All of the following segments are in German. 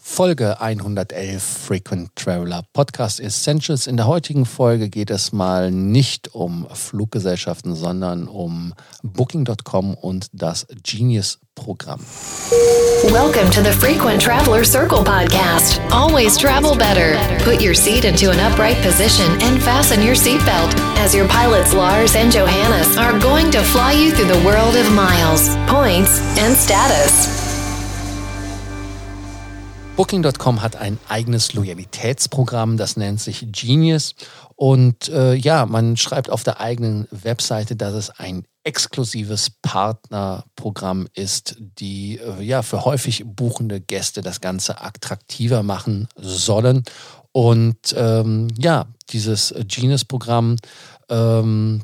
Folge 111 Frequent Traveler Podcast Essentials. In der heutigen Folge geht es mal nicht um Fluggesellschaften, sondern um Booking.com und das Genius Programm. Welcome to the Frequent Traveler Circle podcast. Always travel better. Put your seat into an upright position and fasten your seatbelt as your pilots Lars and Johannes are going to fly you through the world of miles, points, and status. Booking.com hat ein eigenes Loyalitätsprogramm, das nennt sich Genius. Und äh, ja, man schreibt auf der eigenen Webseite, dass es ein exklusives Partnerprogramm ist, die äh, ja für häufig buchende Gäste das Ganze attraktiver machen sollen. Und ähm, ja, dieses Genius-Programm ähm,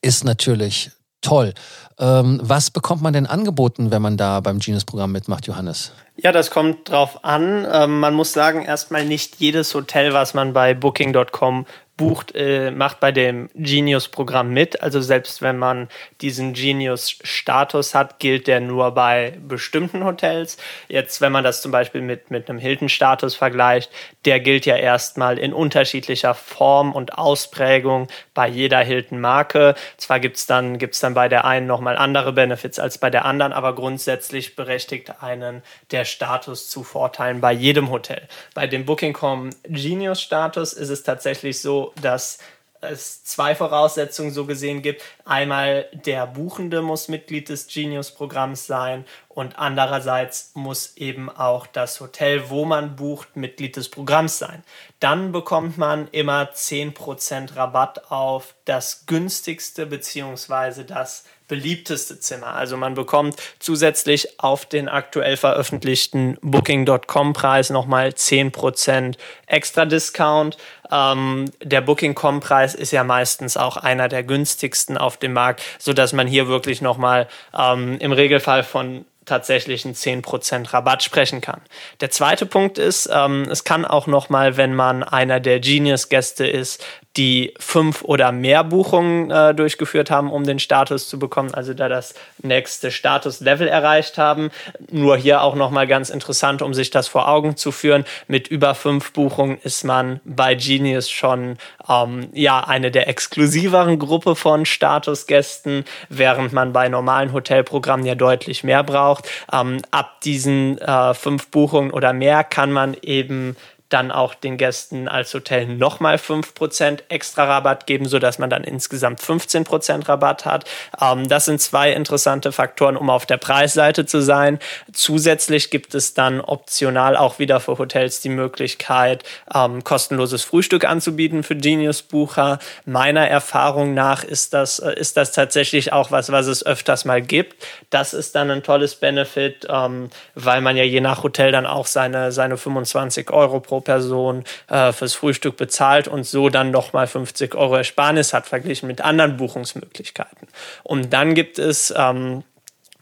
ist natürlich toll. Ähm, was bekommt man denn angeboten, wenn man da beim Genius-Programm mitmacht, Johannes? Ja, das kommt drauf an. Ähm, man muss sagen, erstmal nicht jedes Hotel, was man bei Booking.com bucht, äh, macht bei dem Genius-Programm mit. Also selbst wenn man diesen Genius-Status hat, gilt der nur bei bestimmten Hotels. Jetzt, wenn man das zum Beispiel mit, mit einem Hilton-Status vergleicht, der gilt ja erstmal in unterschiedlicher Form und Ausprägung bei jeder Hilton-Marke. Zwar gibt's dann, gibt's dann bei der einen nochmal andere Benefits als bei der anderen, aber grundsätzlich berechtigt einen der Status zu Vorteilen bei jedem Hotel. Bei dem Booking.com Genius-Status ist es tatsächlich so, dass es zwei Voraussetzungen so gesehen gibt. Einmal der Buchende muss Mitglied des Genius-Programms sein und andererseits muss eben auch das Hotel, wo man bucht, Mitglied des Programms sein. Dann bekommt man immer 10% Rabatt auf das günstigste bzw. das beliebteste Zimmer. Also man bekommt zusätzlich auf den aktuell veröffentlichten Booking.com-Preis nochmal 10% extra Discount. Ähm, der Booking.com-Preis ist ja meistens auch einer der günstigsten auf dem Markt, sodass man hier wirklich nochmal ähm, im Regelfall von tatsächlich einen 10% Rabatt sprechen kann. Der zweite Punkt ist, ähm, es kann auch nochmal, wenn man einer der Genius-Gäste ist, die fünf oder mehr Buchungen äh, durchgeführt haben, um den Status zu bekommen, also da das nächste Status-Level erreicht haben. Nur hier auch nochmal ganz interessant, um sich das vor Augen zu führen. Mit über fünf Buchungen ist man bei Genius schon ähm, ja eine der exklusiveren Gruppe von Statusgästen, während man bei normalen Hotelprogrammen ja deutlich mehr braucht. Ähm, ab diesen äh, fünf Buchungen oder mehr kann man eben dann auch den Gästen als Hotel nochmal 5% extra Rabatt geben, sodass man dann insgesamt 15% Rabatt hat. Ähm, das sind zwei interessante Faktoren, um auf der Preisseite zu sein. Zusätzlich gibt es dann optional auch wieder für Hotels die Möglichkeit, ähm, kostenloses Frühstück anzubieten für Genius-Bucher. Meiner Erfahrung nach ist das, äh, ist das tatsächlich auch was, was es öfters mal gibt. Das ist dann ein tolles Benefit, ähm, weil man ja je nach Hotel dann auch seine, seine 25 Euro pro Person äh, fürs Frühstück bezahlt und so dann nochmal 50 Euro Ersparnis hat, verglichen mit anderen Buchungsmöglichkeiten. Und dann gibt es ähm,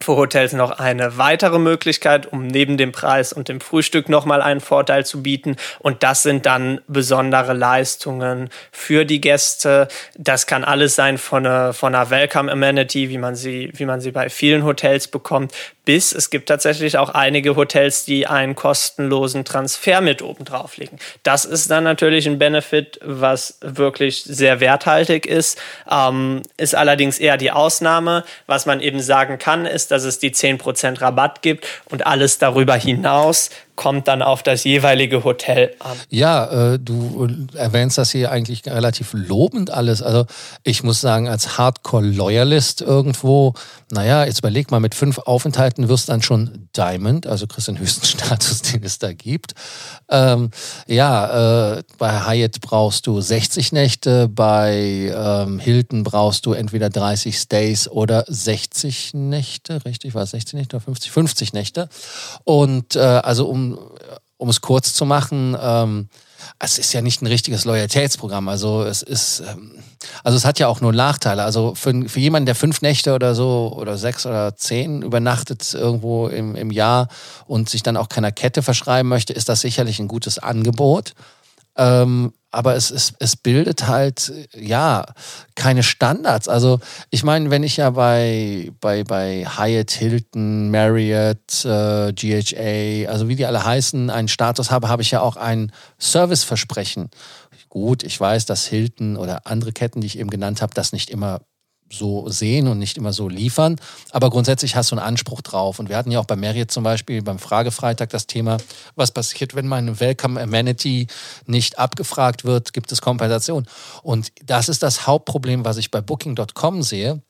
für Hotels noch eine weitere Möglichkeit, um neben dem Preis und dem Frühstück nochmal einen Vorteil zu bieten. Und das sind dann besondere Leistungen für die Gäste. Das kann alles sein von einer, von einer Welcome Amenity, wie man sie, wie man sie bei vielen Hotels bekommt, bis es gibt tatsächlich auch einige Hotels, die einen kostenlosen Transfer mit oben drauf legen. Das ist dann natürlich ein Benefit, was wirklich sehr werthaltig ist, ähm, ist allerdings eher die Ausnahme. Was man eben sagen kann, ist, dass es die 10% Rabatt gibt und alles darüber hinaus kommt dann auf das jeweilige Hotel an. Ja, äh, du erwähnst das hier eigentlich relativ lobend alles. Also ich muss sagen, als Hardcore-Loyalist irgendwo, naja, jetzt überleg mal, mit fünf Aufenthalten wirst dann schon Diamond, also kriegst den höchsten Status, den es da gibt. Ähm, ja, äh, bei Hyatt brauchst du 60 Nächte, bei ähm, Hilton brauchst du entweder 30 Stays oder 60 Nächte, richtig? War es 60 Nächte oder 50? 50 Nächte. Und äh, also um um, es kurz zu machen, ähm, es ist ja nicht ein richtiges Loyalitätsprogramm. Also es ist, ähm, also es hat ja auch nur Nachteile. Also für, für jemanden, der fünf Nächte oder so oder sechs oder zehn übernachtet irgendwo im, im Jahr und sich dann auch keiner Kette verschreiben möchte, ist das sicherlich ein gutes Angebot. Ähm, aber es, es, es bildet halt, ja, keine Standards. Also ich meine, wenn ich ja bei, bei, bei Hyatt, Hilton, Marriott, äh, GHA, also wie die alle heißen, einen Status habe, habe ich ja auch ein Serviceversprechen. Gut, ich weiß, dass Hilton oder andere Ketten, die ich eben genannt habe, das nicht immer so sehen und nicht immer so liefern. Aber grundsätzlich hast du einen Anspruch drauf. Und wir hatten ja auch bei Marriott zum Beispiel beim Fragefreitag das Thema, was passiert, wenn meine Welcome Amenity nicht abgefragt wird, gibt es Kompensation. Und das ist das Hauptproblem, was ich bei Booking.com sehe,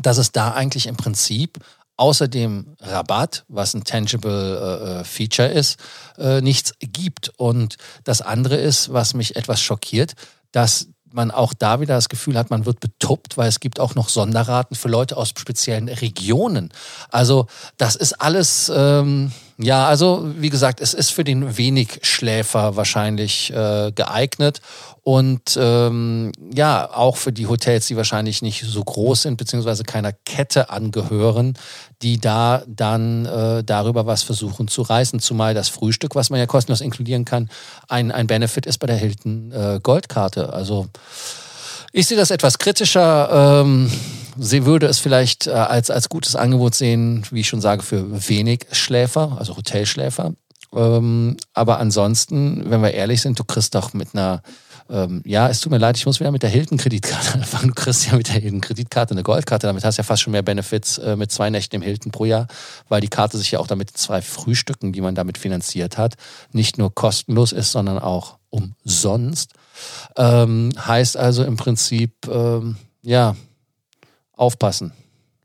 dass es da eigentlich im Prinzip außer dem Rabatt, was ein tangible äh, äh Feature ist, äh, nichts gibt. Und das andere ist, was mich etwas schockiert, dass man auch da wieder das Gefühl hat, man wird betuppt, weil es gibt auch noch Sonderraten für Leute aus speziellen Regionen. Also das ist alles, ähm, ja, also wie gesagt, es ist für den wenig Schläfer wahrscheinlich äh, geeignet und ähm, ja, auch für die Hotels, die wahrscheinlich nicht so groß sind, beziehungsweise keiner Kette angehören, die da dann äh, darüber was versuchen zu reißen. Zumal das Frühstück, was man ja kostenlos inkludieren kann, ein, ein Benefit ist bei der Hilton äh, Goldkarte. Also ich sehe das etwas kritischer. Ähm, sie würde es vielleicht äh, als, als gutes Angebot sehen, wie ich schon sage, für wenig Schläfer, also Hotelschläfer. Ähm, aber ansonsten, wenn wir ehrlich sind, du kriegst doch mit einer ähm, ja, es tut mir leid, ich muss wieder mit der Hilton-Kreditkarte anfangen. Du kriegst ja mit der Hilton-Kreditkarte eine Goldkarte. Damit hast du ja fast schon mehr Benefits äh, mit zwei Nächten im Hilton pro Jahr, weil die Karte sich ja auch damit zwei Frühstücken, die man damit finanziert hat, nicht nur kostenlos ist, sondern auch umsonst. Ähm, heißt also im Prinzip, ähm, ja, aufpassen.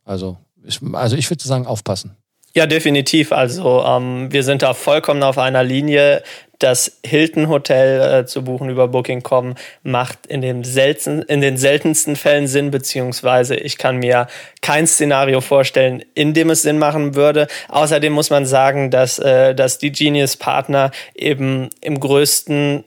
Also ich, also ich würde sagen, aufpassen. Ja, definitiv. Also ähm, wir sind da vollkommen auf einer Linie das Hilton Hotel äh, zu buchen über Booking.com macht in, dem selten, in den seltensten Fällen Sinn, beziehungsweise ich kann mir kein Szenario vorstellen, in dem es Sinn machen würde. Außerdem muss man sagen, dass, äh, dass die Genius Partner eben im größten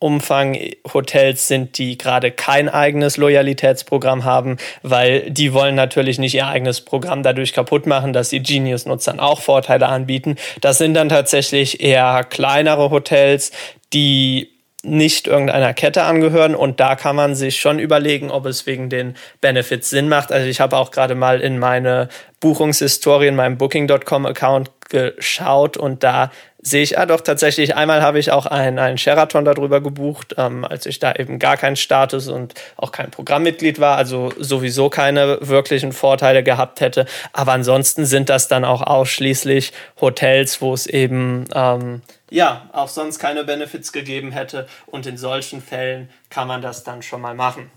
Umfang Hotels sind, die gerade kein eigenes Loyalitätsprogramm haben, weil die wollen natürlich nicht ihr eigenes Programm dadurch kaputt machen, dass sie Genius-Nutzern auch Vorteile anbieten. Das sind dann tatsächlich eher kleinere Hotels, die nicht irgendeiner Kette angehören und da kann man sich schon überlegen, ob es wegen den Benefits Sinn macht. Also ich habe auch gerade mal in meine Buchungshistorie in meinem Booking.com Account geschaut und da sehe ich, ah doch, tatsächlich, einmal habe ich auch einen, einen Sheraton darüber gebucht, ähm, als ich da eben gar keinen Status und auch kein Programmmitglied war, also sowieso keine wirklichen Vorteile gehabt hätte. Aber ansonsten sind das dann auch ausschließlich Hotels, wo es eben ähm, ja auch sonst keine Benefits gegeben hätte. Und in solchen Fällen kann man das dann schon mal machen.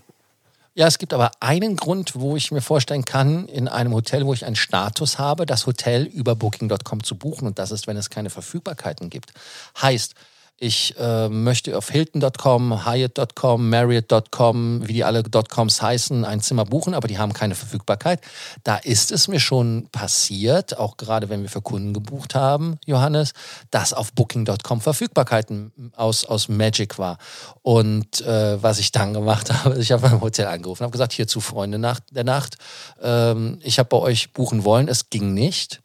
Ja, es gibt aber einen Grund, wo ich mir vorstellen kann, in einem Hotel, wo ich einen Status habe, das Hotel über Booking.com zu buchen. Und das ist, wenn es keine Verfügbarkeiten gibt. Heißt, ich äh, möchte auf Hilton.com, Hyatt.com, Marriott.com, wie die alle .coms heißen, ein Zimmer buchen, aber die haben keine Verfügbarkeit. Da ist es mir schon passiert, auch gerade wenn wir für Kunden gebucht haben, Johannes, dass auf Booking.com Verfügbarkeiten aus, aus Magic war. Und äh, was ich dann gemacht habe, ich habe beim Hotel angerufen, habe gesagt, hierzu Freunde nach der Nacht, ähm, ich habe bei euch buchen wollen, es ging nicht.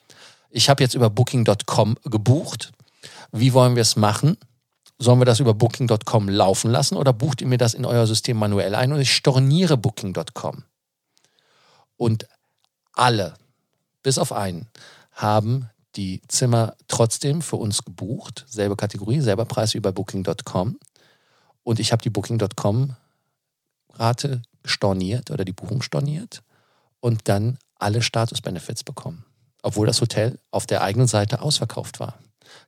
Ich habe jetzt über Booking.com gebucht. Wie wollen wir es machen? Sollen wir das über Booking.com laufen lassen oder bucht ihr mir das in euer System manuell ein und ich storniere Booking.com? Und alle, bis auf einen, haben die Zimmer trotzdem für uns gebucht. Selbe Kategorie, selber Preis wie bei Booking.com. Und ich habe die Booking.com-Rate storniert oder die Buchung storniert und dann alle Status-Benefits bekommen. Obwohl das Hotel auf der eigenen Seite ausverkauft war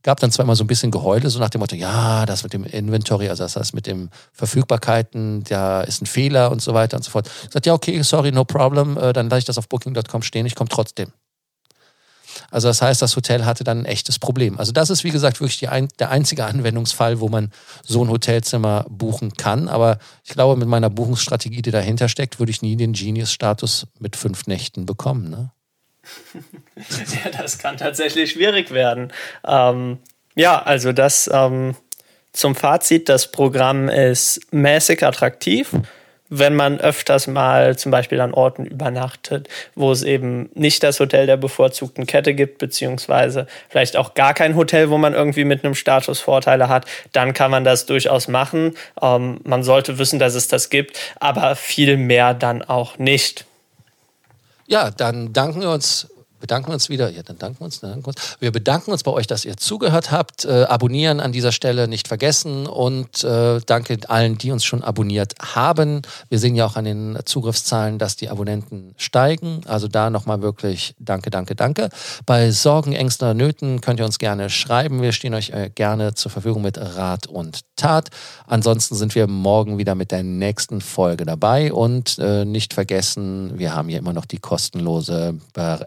gab dann zwar immer so ein bisschen Geheule, so nach dem Motto, ja, das mit dem Inventory, also das heißt mit den Verfügbarkeiten, da ist ein Fehler und so weiter und so fort. Ich sagte, ja, okay, sorry, no problem, äh, dann lasse ich das auf Booking.com stehen, ich komme trotzdem. Also das heißt, das Hotel hatte dann ein echtes Problem. Also das ist, wie gesagt, wirklich ein, der einzige Anwendungsfall, wo man so ein Hotelzimmer buchen kann. Aber ich glaube, mit meiner Buchungsstrategie, die dahinter steckt, würde ich nie den Genius-Status mit fünf Nächten bekommen. Ne? ja, das kann tatsächlich schwierig werden. Ähm, ja, also das ähm, zum Fazit, das Programm ist mäßig attraktiv wenn man öfters mal zum Beispiel an Orten übernachtet, wo es eben nicht das Hotel der bevorzugten Kette gibt, beziehungsweise vielleicht auch gar kein Hotel, wo man irgendwie mit einem Status Vorteile hat, dann kann man das durchaus machen. Ähm, man sollte wissen, dass es das gibt, aber viel mehr dann auch nicht. Ja, dann danken wir uns bedanken uns wieder. Ja, dann danken uns, dann danken uns. Wir bedanken uns bei euch, dass ihr zugehört habt. Äh, abonnieren an dieser Stelle nicht vergessen und äh, danke allen, die uns schon abonniert haben. Wir sehen ja auch an den Zugriffszahlen, dass die Abonnenten steigen. Also da nochmal wirklich danke, danke, danke. Bei Sorgen, Ängsten oder Nöten könnt ihr uns gerne schreiben. Wir stehen euch äh, gerne zur Verfügung mit Rat und Tat. Ansonsten sind wir morgen wieder mit der nächsten Folge dabei und äh, nicht vergessen, wir haben hier immer noch die kostenlose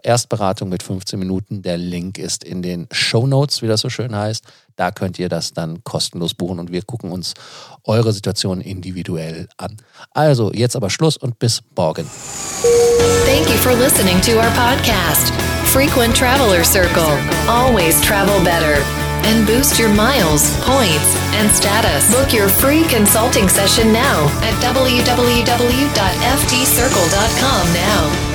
Erstberatung Beratung mit 15 Minuten. Der Link ist in den Show Notes, wie das so schön heißt. Da könnt ihr das dann kostenlos buchen und wir gucken uns eure Situation individuell an. Also jetzt aber Schluss und bis morgen. Thank you for listening to our podcast, Frequent Traveler Circle. Always travel better. And boost your miles, points, and status. Book your free consulting session now at www.ftcircle.com now.